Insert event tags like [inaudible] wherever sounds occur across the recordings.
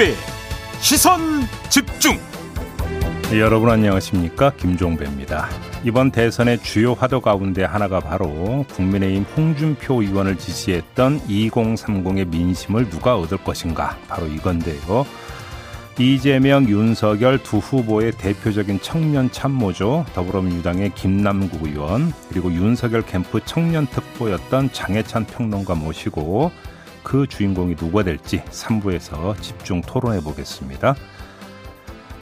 김종배 시선 집중. 네, 여러분 안녕하십니까 김종배입니다. 이번 대선의 주요 화두 가운데 하나가 바로 국민의힘 홍준표 의원을 지지했던 2030의 민심을 누가 얻을 것인가 바로 이건데요. 이재명, 윤석열 두 후보의 대표적인 청년 참모죠. 더불어민주당의 김남국 의원 그리고 윤석열 캠프 청년 특보였던 장해찬 평론가 모시고 그 주인공이 누가 될지 3부에서 집중 토론해 보겠습니다.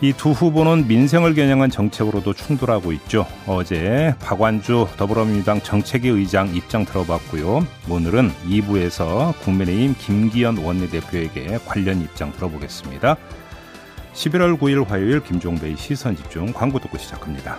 이 두 후보는 민생을 겨냥한 정책으로도 충돌하고 있죠. 어제 박완주 더불어민주당 정책위 의장 입장 들어봤고요. 오늘은 2부에서 국민의힘 김기현 원내대표에게 관련 입장 들어보겠습니다. 11월 9일 화요일 김종배의 시선 집중 광고 듣고 시작합니다.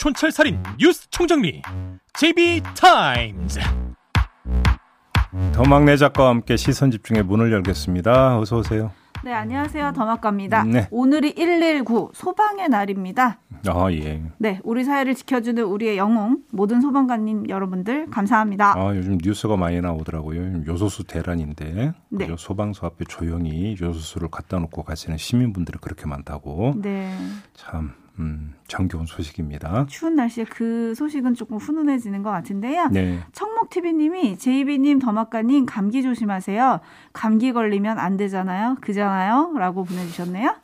촌철살인 뉴스 총정리 JB타임즈. 더막내 작가와 함께 시선 집중의 문을 열겠습니다. 어서 오세요. 네, 안녕하세요. 더마과입니다. 네. 오늘이 119 소방의 날입니다. 아 예. 네, 우리 사회를 지켜주는 우리의 영웅 모든 소방관님 여러분들 감사합니다. 아 요즘 뉴스가 많이 나오더라고요. 요소수 대란인데 네. 그죠? 소방서 앞에 조용히 요소수를 갖다 놓고 가시는 시민분들이 그렇게 많다고. 네, 참 음, 정겨운 소식입니다. 추운 날씨에 그 소식은 조금 훈훈해지는 것 같은데요. 네. 청목TV님이 제이비님, 더마과님 감기 조심하세요. 감기 걸리면 안 되잖아요. 그잖아요. 라고 보내주셨네요.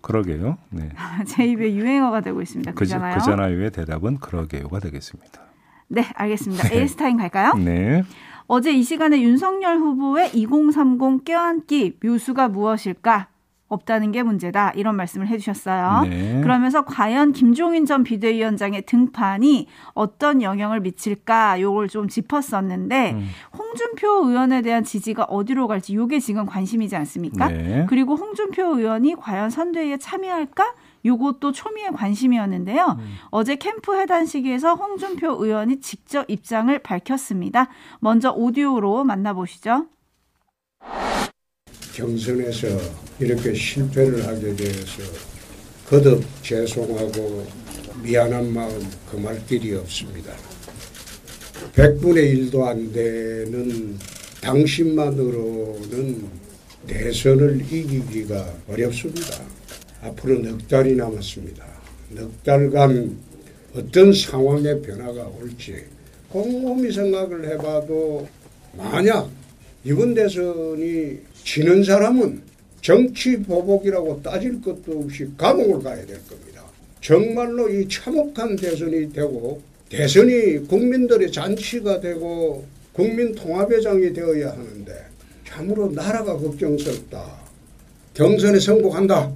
그러게요. 네. [laughs] 제이비의 유행어가 되고 있습니다. 그, 그잖아요. 그잖아요의 대답은 그러게요가 되겠습니다. 네, 알겠습니다. JB타임즈 갈까요? 네. 어제 이 시간에 윤석열 후보의 2030 껴안기 묘수가 무엇일까? 없다는 게 문제다. 이런 말씀을 해주셨어요. 네. 그러면서 과연 김종인 전 비대위원장의 등판이 어떤 영향을 미칠까? 요걸 좀 짚었었는데 음. 홍준표 의원에 대한 지지가 어디로 갈지 요게 지금 관심이지 않습니까? 네. 그리고 홍준표 의원이 과연 선대위에 참여할까? 요것도 초미의 관심이었는데요. 음. 어제 캠프 해단 시기에서 홍준표 의원이 직접 입장을 밝혔습니다. 먼저 오디오로 만나보시죠. 경선에서 이렇게 실패를 하게 되어서 거듭 죄송하고 미안한 마음 금할 길이 없습니다. 100분의 1도 안 되는 당신만으로는 대선을 이기기가 어렵습니다. 앞으로 넉 달이 남았습니다. 넉 달간 어떤 상황의 변화가 올지 곰곰이 생각을 해봐도 만약 이번 대선이 지는 사람은 정치 보복이라고 따질 것도 없이 감옥을 가야 될 겁니다. 정말로 이 참혹한 대선이 되고 대선이 국민들의 잔치가 되고 국민 통합의 장이 되어야 하는데 참으로 나라가 걱정스럽다. 경선에 성공한다.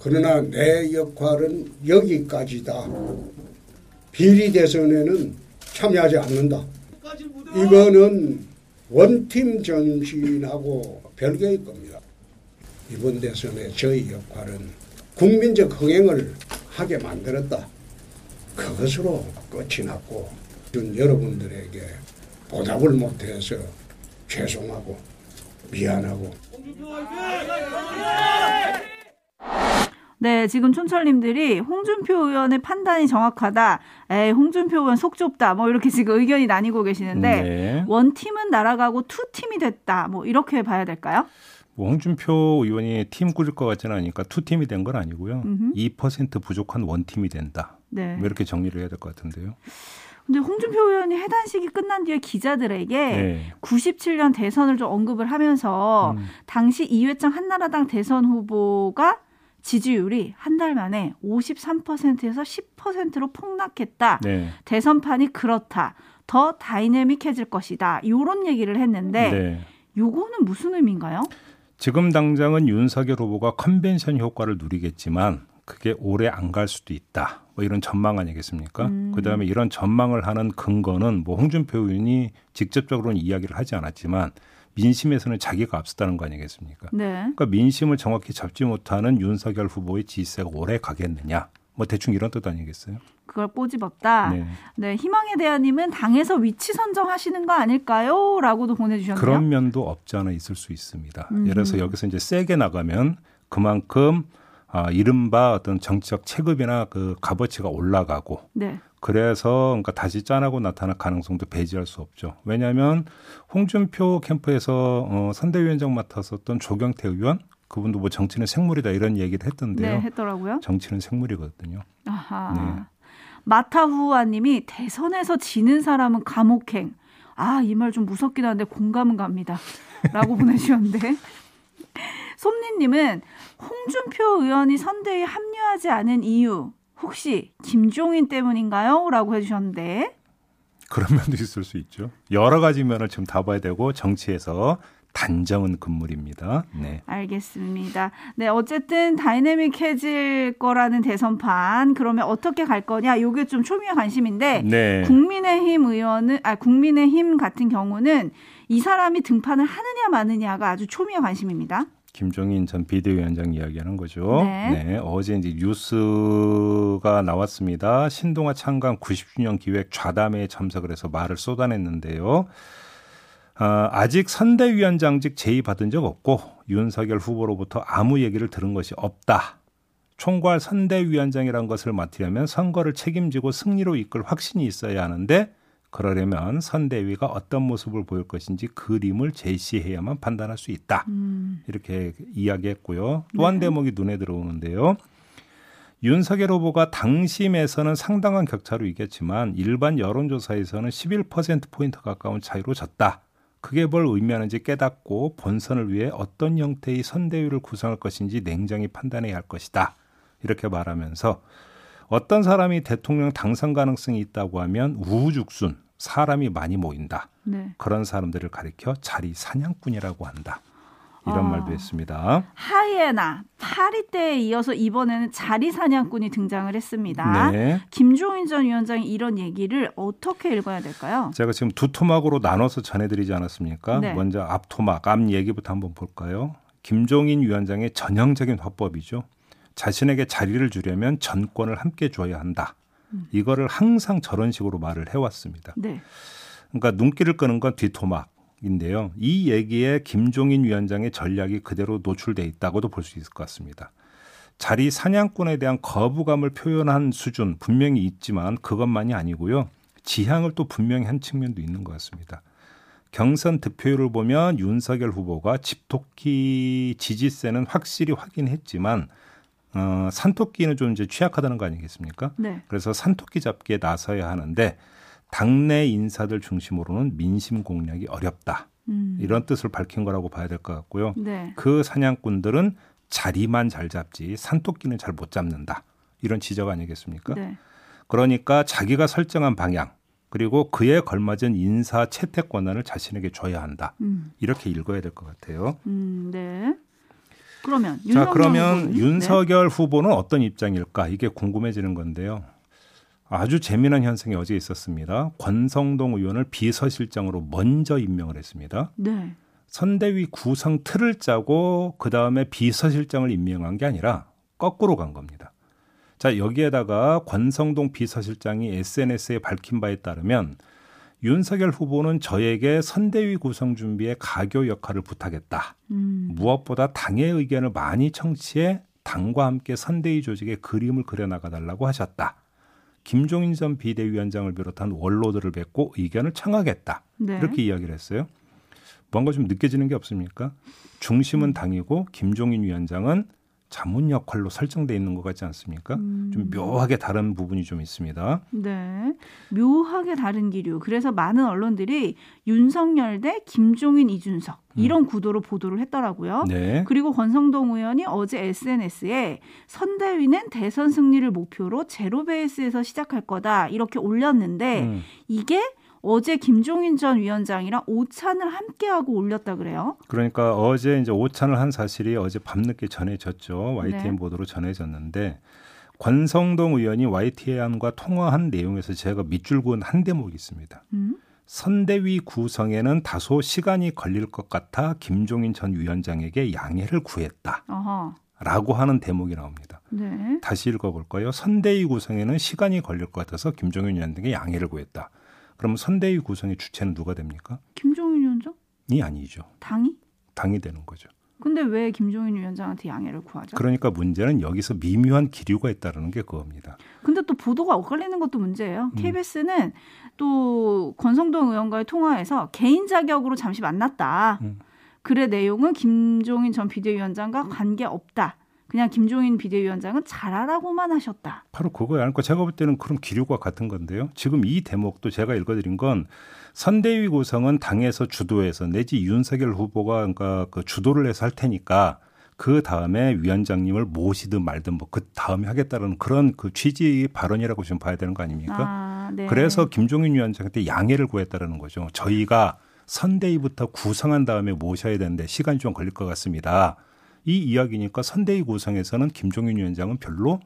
그러나 내 역할은 여기까지다. 비리 대선에는 참여하지 않는다. 이거는 원팀 정신하고 별개일 겁니다. 이번 대선에 저희 역할은 국민적 흥행을 하게 만들었다. 그것으로 끝이 났고 여러분들에게 보답을 못해서 죄송하고 미안하고 네, 지금 촌철님들이 홍준표 의원의 판단이 정확하다. 에이, 홍준표 의원 속 좁다. 뭐 이렇게 지금 의견이 나뉘고 계시는데 네. one team은 날아가고 two team이 됐다. 뭐 이렇게 봐야 될까요? 뭐 홍준표 의원이 팀 꾸릴 것 같지는 않으니까 two team이 된 건 아니고요. 음흠. 2% 부족한 one team이 된다. 네. 뭐 이렇게 정리를 해야 될 것 같은데요. 근데 홍준표 의원이 해단식이 끝난 뒤에 기자들에게 네. 97년 대선을 좀 언급을 하면서 음. 당시 이회창 한나라당 대선 후보가 지지율이 한 달 만에 53%에서 10%로 폭락했다. 네. 대선판이 그렇다. 더 다이내믹해질 것이다. 요런 얘기를 했는데 네. 요거는 무슨 의미인가요? 지금 당장은 윤석열 후보가 컨벤션 효과를 누리겠지만 그게 오래 안 갈 수도 있다. 뭐 이런 전망 아니겠습니까? 음. 그다음에 이런 전망을 하는 근거는 뭐 홍준표 의원이 직접적으로는 이야기를 하지 않았지만 민심에서는 자기가 앞섰다는 거 아니겠습니까? 네. 그러니까 민심을 정확히 잡지 못하는 윤석열 후보의 지지세가 오래 가겠느냐? 뭐 대충 이런 뜻 아니겠어요? 그걸 꼬집었다. 네. 네 희망에 대한님은 당에서 위치 선정하시는 거 아닐까요? 라고도 보내주셨네요. 그런 면도 없지 않아 있을 수 있습니다. 음. 예를 들어서 여기서 이제 세게 나가면 그만큼 아, 이른바 어떤 정치적 체급이나 그 값어치가 올라가고 네. 그래서 그러니까 다시 짠하고 나타날 가능성도 배제할 수 없죠. 왜냐하면 홍준표 캠프에서 어, 선대위원장 맡았었던 조경태 의원 그분도 뭐 정치는 생물이다 이런 얘기를 했던데요. 네, 했더라고요. 정치는 생물이거든요. 아하. 네. 마타후아님이 대선에서 지는 사람은 감옥행. 아, 이 말 좀 무섭긴 한데 공감은 갑니다. 라고 [laughs] 보내주셨는데. 솜니님은 홍준표 의원이 선대위에 합류하지 않은 이유 혹시 김종인 때문인가요? 라고 해주셨는데 그런 면도 있을 수 있죠. 여러 가지 면을 지금 다 봐야 되고 정치에서 단정은 금물입니다. 네. 알겠습니다. 네, 어쨌든 다이내믹해질 거라는 대선판 그러면 어떻게 갈 거냐? 요게 좀 초미의 관심인데 네. 국민의힘 의원은 아 국민의힘 같은 경우는 이 사람이 등판을 하느냐 마느냐가 아주 초미의 관심입니다. 김종인 전 비대위원장 이야기하는 거죠. 네. 네. 어제 이제 뉴스가 나왔습니다. 신동아 창강 90주년 기획 좌담회에 참석을 해서 말을 쏟아냈는데요. 아, 아직 선대위원장직 제의 받은 적 없고 윤석열 후보로부터 아무 얘기를 들은 것이 없다. 총괄 선대위원장이란 것을 맡으려면 선거를 책임지고 승리로 이끌 확신이 있어야 하는데 그러려면 선대위가 어떤 모습을 보일 것인지 그림을 제시해야만 판단할 수 있다. 음. 이렇게 이야기했고요. 또한 네. 대목이 눈에 들어오는데요. 윤석열 후보가 당심에서는 상당한 격차로 이겼지만 일반 여론조사에서는 11%포인트 가까운 차이로 졌다. 그게 뭘 의미하는지 깨닫고 본선을 위해 어떤 형태의 선대위를 구성할 것인지 냉정히 판단해야 할 것이다. 이렇게 말하면서 어떤 사람이 대통령 당선 가능성이 있다고 하면 우후죽순 사람이 많이 모인다. 네. 그런 사람들을 가리켜 자리 사냥꾼이라고 한다. 이런 아, 말도 했습니다. 하이에나 파리 때에 이어서 이번에는 자리 사냥꾼이 등장을 했습니다. 네. 김종인 전 위원장이 이런 얘기를 어떻게 읽어야 될까요? 제가 지금 두 토막으로 나눠서 전해드리지 않았습니까? 네. 먼저 앞 토막, 앞 얘기부터 한번 볼까요? 김종인 위원장의 전형적인 화법이죠. 자신에게 자리를 주려면 전권을 함께 줘야 한다. 음. 이거를 항상 저런 식으로 말을 해왔습니다. 네. 그러니까 눈길을 끄는 건 뒤토막인데요. 이 얘기에 김종인 위원장의 전략이 그대로 노출돼 있다고도 볼 수 있을 것 같습니다. 자리 사냥꾼에 대한 거부감을 표현한 수준 분명히 있지만 그것만이 아니고요. 지향을 또 분명히 한 측면도 있는 것 같습니다. 경선 득표율을 보면 윤석열 후보가 집토끼 지지세는 확실히 확인했지만 어, 산토끼는 좀 이제 취약하다는 거 아니겠습니까? 네. 그래서 산토끼 잡기에 나서야 하는데 당내 인사들 중심으로는 민심 공략이 어렵다. 음. 이런 뜻을 밝힌 거라고 봐야 될 것 같고요. 네. 그 사냥꾼들은 자리만 잘 잡지 산토끼는 잘 못 잡는다. 이런 지적 아니겠습니까? 네. 그러니까 자기가 설정한 방향 그리고 그에 걸맞은 인사 채택 권한을 자신에게 줘야 한다. 음. 이렇게 읽어야 될 것 같아요. 음, 네. 그러면 자 그러면 후보는? 윤석열 네. 후보는 어떤 입장일까 이게 궁금해지는 건데요. 아주 재미난 현상이 어제 있었습니다. 권성동 의원을 비서실장으로 먼저 임명을 했습니다. 네. 선대위 구성 틀을 짜고 그 다음에 비서실장을 임명한 게 아니라 거꾸로 간 겁니다. 자 여기에다가 권성동 비서실장이 SNS에 밝힌 바에 따르면 윤석열 후보는 저에게 선대위 구성 준비에 가교 역할을 부탁했다. 음. 무엇보다 당의 의견을 많이 청취해 당과 함께 선대위 조직의 그림을 그려나가 달라고 하셨다. 김종인 전 비대위원장을 비롯한 원로들을 뵙고 의견을 청하겠다. 네. 이렇게 이야기를 했어요. 뭔가 좀 느껴지는 게 없습니까? 중심은 당이고 김종인 위원장은 자문 역할로 설정돼 있는 것 같지 않습니까? 음. 좀 묘하게 다른 부분이 좀 있습니다. 네, 묘하게 다른 기류. 그래서 많은 언론들이 윤석열 대 김종인, 이준석 음. 이런 음. 구도로 보도를 했더라고요. 네. 그리고 권성동 의원이 어제 SNS에 선대위는 대선 승리를 목표로 제로 베이스에서 시작할 거다 이렇게 올렸는데 음. 이게 어제 김종인 전 위원장이랑 오찬을 함께하고 올렸다 그래요. 그러니까 어제 이제 오찬을 한 사실이 어제 밤늦게 전해졌죠. YTN 네. 보도로 전해졌는데 권성동 의원이 YTN과 통화한 내용에서 제가 밑줄 그은 한 대목이 있습니다. 음? 선대위 구성에는 다소 시간이 걸릴 것 같아 김종인 전 위원장에게 양해를 구했다. 어허. 라고 하는 대목이 나옵니다. 네. 다시 읽어볼까요? 선대위 구성에는 시간이 걸릴 것 같아서 김종인 위원장에게 양해를 구했다. 그러면 선대위 구성의 주체는 누가 됩니까? 김종인 위원장? 이 아니죠. 당이? 당이 되는 거죠. 근데 왜 김종인 위원장한테 양해를 구하죠? 그러니까 문제는 여기서 미묘한 기류가 있다는 게 그겁니다. 근데 또 보도가 엇갈리는 것도 문제예요. 음. KBS는 또 권성동 의원과의 통화에서 개인 자격으로 잠시 만났다. 음. 글의 내용은 김종인 전 비대위원장과 관계 없다. 그냥 김종인 비대위원장은 잘하라고만 하셨다. 바로 그거야. 그러니까 제가 볼 때는 그런 기류가 같은 건데요. 지금 이 대목도 제가 읽어드린 건 선대위 구성은 당에서 주도해서 내지 윤석열 후보가 그러니까 그 주도를 해서 할 테니까 그 다음에 위원장님을 모시든 말든 뭐 그 다음에 하겠다는 그런 그 취지의 발언이라고 지금 봐야 되는 거 아닙니까? 아, 네. 그래서 김종인 위원장한테 양해를 구했다라는 거죠. 저희가 선대위부터 구성한 다음에 모셔야 되는데 시간이 좀 걸릴 것 같습니다. 이 이야기니까 선대위 구성에서는 김종인 위원장은 별로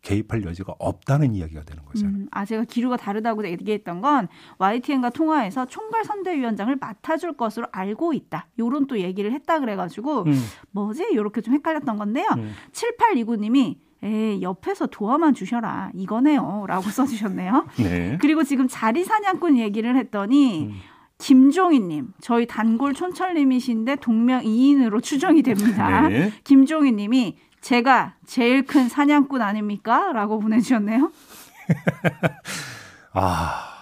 개입할 여지가 없다는 이야기가 되는 거죠. 음, 아 제가 기류가 다르다고 얘기했던 건 YTN과 통화에서 총괄 선대위원장을 맡아줄 것으로 알고 있다. 요런 또 얘기를 했다 그래가지고 음, 뭐지? 이렇게 좀 헷갈렸던 건데요. 음. 7829님이 에이, 옆에서 도와만 주셔라. 이거네요. 라고 써주셨네요. [laughs] 네. 그리고 지금 자리 사냥꾼 얘기를 했더니, 음. 김종희님, 저희 단골 촌철님이신데 동명이인으로 추정이 됩니다. [laughs] 네. 김종희님이 제가 제일 큰 사냥꾼 아닙니까? 라고 보내주셨네요. [laughs] 아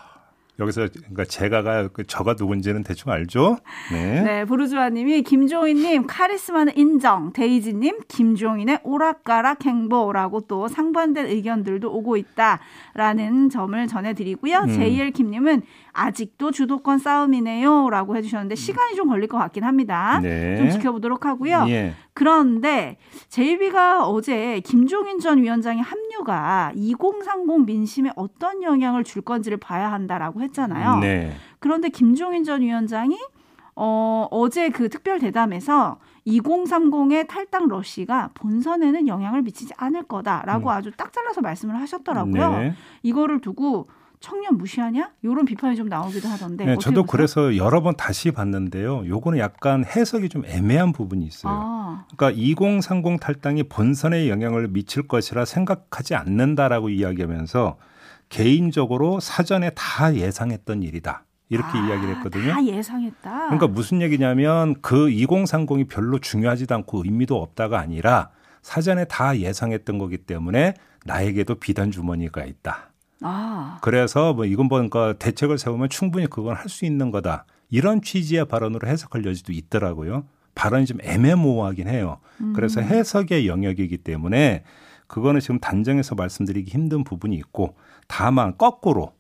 여기서 그러니까 제가가 그 저가 누군지는 대충 알죠? 네. [laughs] 네, 보르주아님이 김종희님 카리스마는 인정. 데이지님 김종인의 오락가락 행보라고 또 상반된 의견들도 오고 있다라는 점을 전해드리고요. 음. JL킴님은 아직도 주도권 싸움이네요 라고 해주셨는데 시간이 좀 걸릴 것 같긴 합니다. 네. 좀 지켜보도록 하고요. 예. 그런데 JB가 어제 김종인 전 위원장의 합류가 2030 민심에 어떤 영향을 줄 건지를 봐야 한다라고 했잖아요. 네. 그런데 김종인 전 위원장이 어, 어제 그 특별 대담에서 2030의 탈당 러시가 본선에는 영향을 미치지 않을 거다라고 음. 아주 딱 잘라서 말씀을 하셨더라고요. 네. 이거를 두고 청년 무시하냐? 이런 비판이 좀 나오기도 하던데. 네, 저도 보세요? 그래서 여러 번 다시 봤는데요. 요거는 약간 해석이 좀 애매한 부분이 있어요. 아, 그러니까 2030 탈당이 본선에 영향을 미칠 것이라 생각하지 않는다라고 이야기하면서 개인적으로 사전에 다 예상했던 일이다. 이렇게 아, 이야기를 했거든요. 다 예상했다. 그러니까 무슨 얘기냐면 그 2030이 별로 중요하지도 않고 의미도 없다가 아니라 사전에 다 예상했던 거기 때문에 나에게도 비단 주머니가 있다. 아, 그래서 뭐 이건 뭔가 대책을 세우면 충분히 그건 할 수 있는 거다. 이런 취지의 발언으로 해석할 여지도 있더라고요. 발언이 좀 애매모호하긴 해요. 그래서 음. 해석의 영역이기 때문에 그거는 지금 단정해서 말씀드리기 힘든 부분이 있고 다만 거꾸로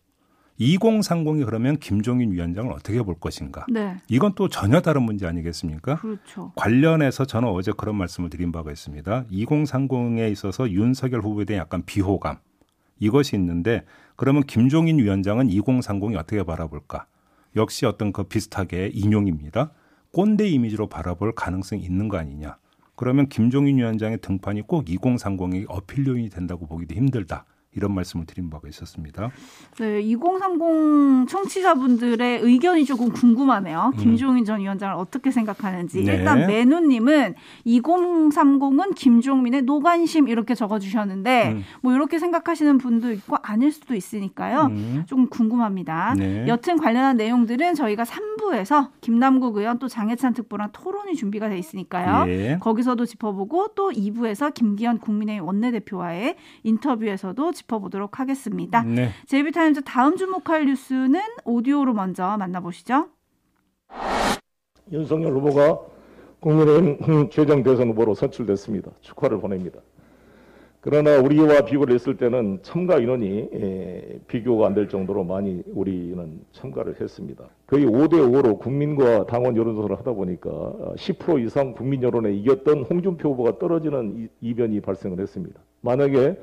2030이 그러면 김종인 위원장을 어떻게 볼 것인가. 네, 이건 또 전혀 다른 문제 아니겠습니까? 그렇죠. 관련해서 저는 어제 그런 말씀을 드린 바가 있습니다. 2030에 있어서 윤석열 후보에 대한 약간 비호감 이것이 있는데 그러면 김종인 위원장은 2030이 어떻게 바라볼까? 역시 어떤 그 비슷하게 인용입니다. 꼰대 이미지로 바라볼 가능성이 있는 거 아니냐? 그러면 김종인 위원장의 등판이 꼭 2030의 어필 요인이 된다고 보기도 힘들다. 이런 말씀을 드린 바가 있었습니다. 네, 2030 청취자분들의 의견이 조금 궁금하네요. 김종인 전 위원장을 어떻게 생각하는지. 음. 네. 일단 매누님은 2030은 김종민의 노관심 이렇게 적어주셨는데 음. 뭐 이렇게 생각하시는 분도 있고 아닐 수도 있으니까요. 음. 조금 궁금합니다. 네. 여튼 관련한 내용들은 저희가 3부에서 김남국 의원 또 장해찬 특보랑 토론이 준비가 돼 있으니까요. 예. 거기서도 짚어보고 또 2부에서 김기현 국민의힘 원내대표와의 인터뷰에서도 짚어보도록 하겠습니다. 네. 제이비타임즈 다음 주목할 뉴스는 오디오로 먼저 만나보시죠. 윤석열 후보가 국민의힘 최종 대선 후보로 선출됐습니다. 축하를 보냅니다. 그러나 우리와 비교를 했을 때는 참가 인원이 에, 비교가 안 될 정도로 많이 우리는 참가를 했습니다. 거의 5대 5로 국민과 당원 여론조사를 하다 보니까 10% 이상 국민 여론에 이겼던 홍준표 후보가 떨어지는 이- 이변이 발생을 했습니다. 만약에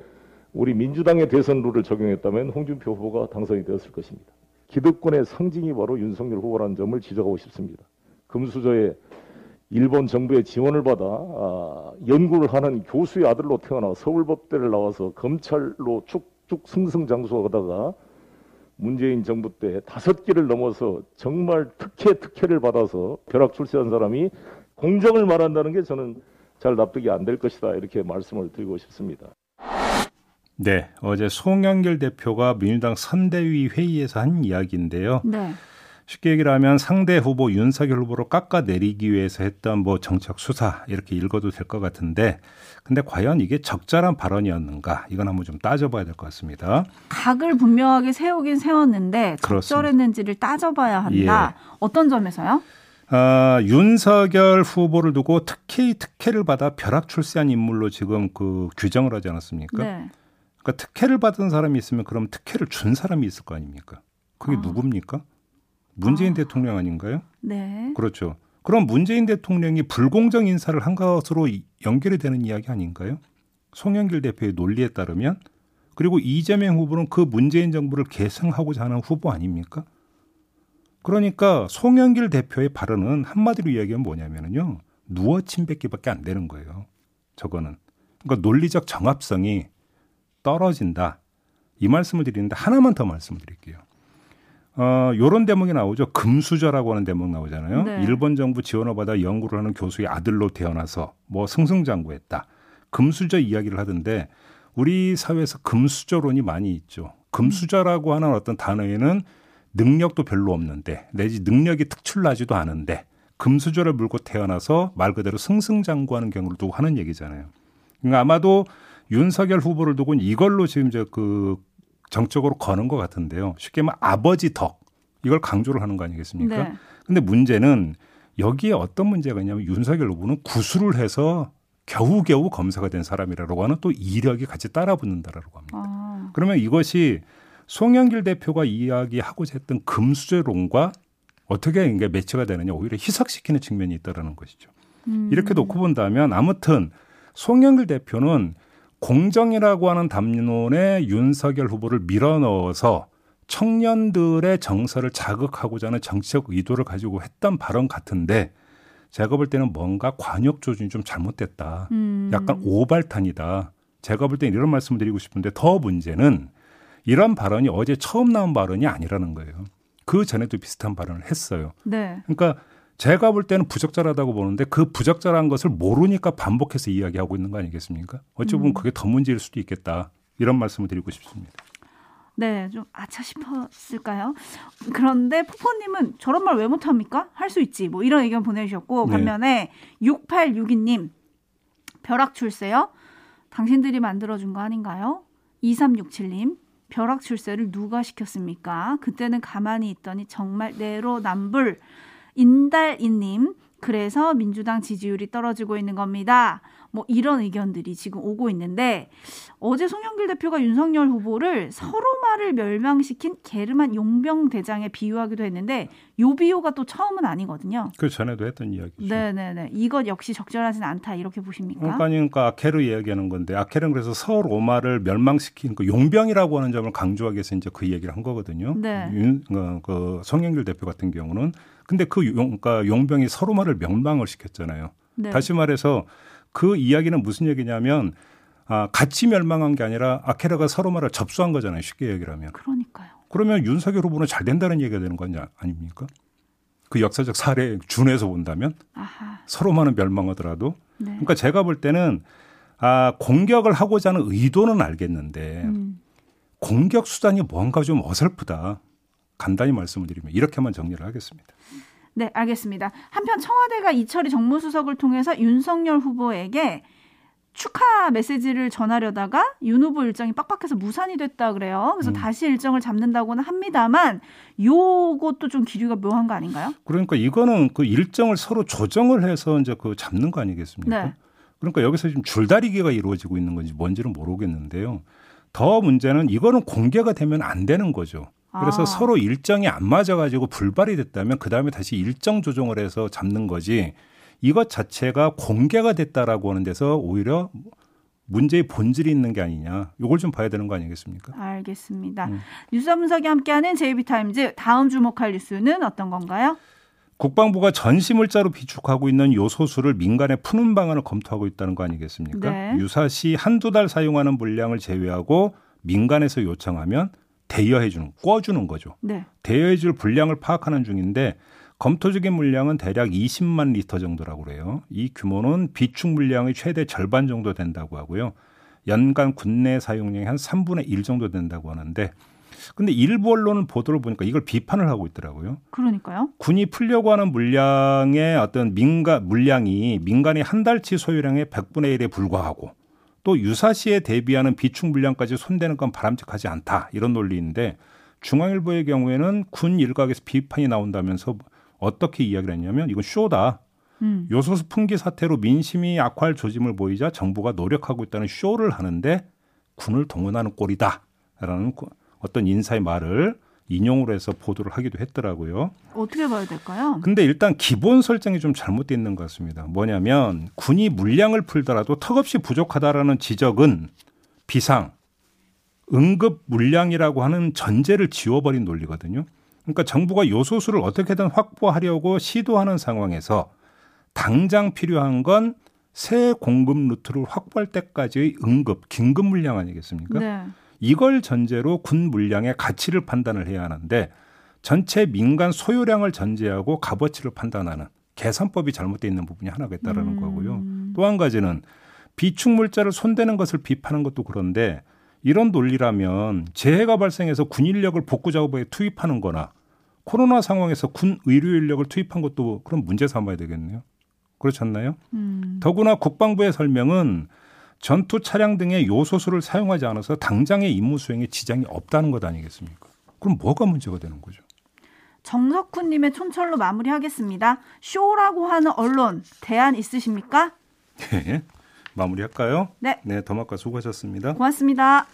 우리 민주당의 대선 룰을 적용했다면 홍준표 후보가 당선이 되었을 것입니다. 기득권의 상징이 바로 윤석열 후보라는 점을 지적하고 싶습니다. 금수저의 일본 정부의 지원을 받아 아, 연구를 하는 교수의 아들로 태어나 서울법대를 나와서 검찰로 쭉쭉 승승장구하다가 문재인 정부 때 다섯 개를 넘어서 정말 특혜 특혜를 받아서 벼락 출세한 사람이 공정을 말한다는 게 저는 잘 납득이 안 될 것이다 이렇게 말씀을 드리고 싶습니다. 네, 어제 송영길 대표가 민주당 선대위 회의에서 한 이야기인데요. 네. 쉽게 얘기를 하면 상대 후보 윤석열 후보로 깎아내리기 위해서 했던 뭐 정책 수사 이렇게 읽어도 될 것 같은데 근데 과연 이게 적절한 발언이었는가 이건 한번 좀 따져봐야 될 것 같습니다. 각을 분명하게 세우긴 세웠는데. 적절했는지를 따져봐야 한다. 예. 어떤 점에서요? 아, 윤석열 후보를 두고 특혜 특혜를 받아 벼락 출세한 인물로 지금 그 규정을 하지 않았습니까? 네. 그러니까 특혜를 받은 사람이 있으면 그럼 특혜를 준 사람이 있을 거 아닙니까? 그게 아. 누굽니까? 문재인 아. 대통령 아닌가요? 네. 그렇죠. 그럼 문재인 대통령이 불공정 인사를 한 것으로 이- 연결이 되는 이야기 아닌가요? 송영길 대표의 논리에 따르면 그리고 이재명 후보는 그 문재인 정부를 계승하고자 하는 후보 아닙니까? 그러니까 송영길 대표의 발언은 한마디로 이야기하면 뭐냐면요. 누워 침뱉기밖에 안 되는 거예요. 저거는. 그러니까 논리적 정합성이 떨어진다. 이 말씀을 드리는데 하나만 더 말씀을 드릴게요. 어, 요런 대목이 나오죠. 금수저라고 하는 대목 나오잖아요. 네. 일본 정부 지원을 받아 연구를 하는 교수의 아들로 태어나서 뭐 승승장구했다. 금수저 이야기를 하던데 우리 사회에서 금수저론이 많이 있죠. 금수저라고 하는 어떤 단어에는 능력도 별로 없는데 내지 능력이 특출나지도 않은데 금수저를 물고 태어나서 말 그대로 승승장구하는 경우를 두고 하는 얘기잖아요. 그러니까 아마도 윤석열 후보를 두고는 이걸로 지금 이제 그 정적으로 거는 것 같은데요. 쉽게 말하면 아버지 덕 이걸 강조를 하는 거 아니겠습니까? 네. 근데 문제는 여기에 어떤 문제가 있냐면 윤석열 후보는 구술을 해서 겨우겨우 검사가 된 사람이라고 하는 또 이력이 같이 따라 붙는다라고 합니다. 아, 그러면 이것이 송영길 대표가 이야기하고자 했던 금수저론과 어떻게 이게 매치가 되느냐 오히려 희석시키는 측면이 있다라는 것이죠. 음. 이렇게 놓고 본다면 아무튼 송영길 대표는 공정이라고 하는 담론에 윤석열 후보를 밀어넣어서 청년들의 정서를 자극하고자 하는 정치적 의도를 가지고 했던 발언 같은데 제가 볼 때는 뭔가 관역 조준이 좀 잘못됐다. 음. 약간 오발탄이다. 제가 볼 때는 이런 말씀을 드리고 싶은데 더 문제는 이런 발언이 어제 처음 나온 발언이 아니라는 거예요. 그 전에도 비슷한 발언을 했어요. 네. 그러니까 제가 볼 때는 부적절하다고 보는데 그 부적절한 것을 모르니까 반복해서 이야기하고 있는 거 아니겠습니까? 어찌 보면 그게 더 문제일 수도 있겠다. 이런 말씀을 드리고 싶습니다. 네, 좀 아차 싶었을까요? 그런데 푸포님은 저런 말 왜 못합니까? 할 수 있지. 뭐 이런 의견 보내주셨고 네. 반면에 6862님 벼락 출세요? 당신들이 만들어준 거 아닌가요? 2367님 벼락 출세를 누가 시켰습니까? 그때는 가만히 있더니 정말 내로남불 인달이님 그래서 민주당 지지율이 떨어지고 있는 겁니다. 뭐 이런 의견들이 지금 오고 있는데 어제 송영길 대표가 윤석열 후보를 서로 말을 멸망시킨 게르만 용병 대장에 비유하기도 했는데 요 비유가 또 처음은 아니거든요. 그 전에도 했던 이야기죠. 네네네. 이것 역시 적절하진 않다 이렇게 보십니까? 그러니까, 그러니까 아케르 이야기하는 건데 아케르는 그래서 서로마를 멸망시킨 그 용병이라고 하는 점을 강조하기 위해서 이제 그 얘기를 한 거거든요. 네. 윤, 어, 그 송영길 대표 같은 경우는 근데 그 용, 그러니까 용병이 서로마를 명망을 시켰잖아요. 네. 다시 말해서 그 이야기는 무슨 얘기냐면 아, 같이 멸망한 게 아니라 아케르가 서로마를 접수한 거잖아요. 쉽게 얘기를 하면. 그러니까요. 그러면 윤석열 후보는 잘 된다는 얘기가 되는 거 아니- 아닙니까? 그 역사적 사례에 준해서 본다면 아하. 서로마는 멸망하더라도 네. 그러니까 제가 볼 때는 아, 공격을 하고자 하는 의도는 알겠는데 음. 공격 수단이 뭔가 좀 어설프다. 간단히 말씀을 드리면 이렇게만 정리를 하겠습니다. 네, 알겠습니다. 한편 청와대가 이철희 정무수석을 통해서 윤석열 후보에게 축하 메시지를 전하려다가 윤 후보 일정이 빡빡해서 무산이 됐다 그래요. 그래서 음. 다시 일정을 잡는다고는 합니다만 요것도 좀 기류가 묘한 거 아닌가요? 그러니까 이거는 그 일정을 서로 조정을 해서 이제 그 잡는 거 아니겠습니까? 네. 그러니까 여기서 지금 줄다리기가 이루어지고 있는 건지 뭔지는 모르겠는데요. 더 문제는 이거는 공개가 되면 안 되는 거죠. 그래서 아. 서로 일정이 안 맞아가지고 불발이 됐다면 그 다음에 다시 일정 조정을 해서 잡는 거지. 이것 자체가 공개가 됐다라고 하는 데서 오히려 문제의 본질이 있는 게 아니냐. 이걸 좀 봐야 되는 거 아니겠습니까? 알겠습니다. 음. 뉴스 분석이 함께하는 JB타임즈 다음 주목할 뉴스는 어떤 건가요? 국방부가 전시물자로 비축하고 있는 요소수를 민간에 푸는 방안을 검토하고 있다는 거 아니겠습니까? 네. 유사시 한두 달 사용하는 물량을 제외하고 민간에서 요청하면 대여해 주는, 꿔 주는 거죠. 네. 대여해 줄 분량을 파악하는 중인데 검토 중인 물량은 대략 20만 리터 정도라고 그래요. 이 규모는 비축 물량의 최대 절반 정도 된다고 하고요. 연간 국내 사용량의 한 3분의 1 정도 된다고 하는데 근데 일부 언론은 보도를 보니까 이걸 비판을 하고 있더라고요. 그러니까요. 군이 풀려고 하는 물량의 어떤 민간 물량이 민간의 한 달치 소유량의 100분의 1에 불과하고 또 유사시에 대비하는 비축 물량까지 손대는 건 바람직하지 않다 이런 논리인데 중앙일보의 경우에는 군 일각에서 비판이 나온다면서 어떻게 이야기를 했냐면 이건 쇼다. 음. 요소수 풍기 사태로 민심이 악화할 조짐을 보이자 정부가 노력하고 있다는 쇼를 하는데 군을 동원하는 꼴이다라는 어떤 인사의 말을 인용으로 해서 보도를 하기도 했더라고요. 어떻게 봐야 될까요? 근데 일단 기본 설정이 좀 잘못되어 있는 것 같습니다. 뭐냐면 군이 물량을 풀더라도 턱없이 부족하다라는 지적은 비상, 응급 물량이라고 하는 전제를 지워버린 논리거든요. 그러니까 정부가 요소수를 어떻게든 확보하려고 시도하는 상황에서 당장 필요한 건 새 공급 루트를 확보할 때까지의 응급, 긴급 물량 아니겠습니까? 네. 이걸 전제로 군 물량의 가치를 판단을 해야 하는데 전체 민간 소요량을 전제하고 값어치를 판단하는 계산법이 잘못되어 있는 부분이 하나가 있다라는 음. 거고요. 또 한 가지는 비축 물자를 손대는 것을 비판한 것도 그런데 이런 논리라면 재해가 발생해서 군 인력을 복구 작업에 투입하는 거나 코로나 상황에서 군 의료 인력을 투입한 것도 그런 문제 삼아야 되겠네요. 그렇지 않나요? 음. 더구나 국방부의 설명은 전투 차량 등의 요소수를 사용하지 않아서 당장의 임무 수행에 지장이 없다는 것 아니겠습니까? 그럼 뭐가 문제가 되는 거죠? 정석훈님의 촌철로 마무리하겠습니다. 쇼라고 하는 언론 대안 있으십니까? 네, 마무리할까요? 네. 네, 더마카 수고하셨습니다. 고맙습니다.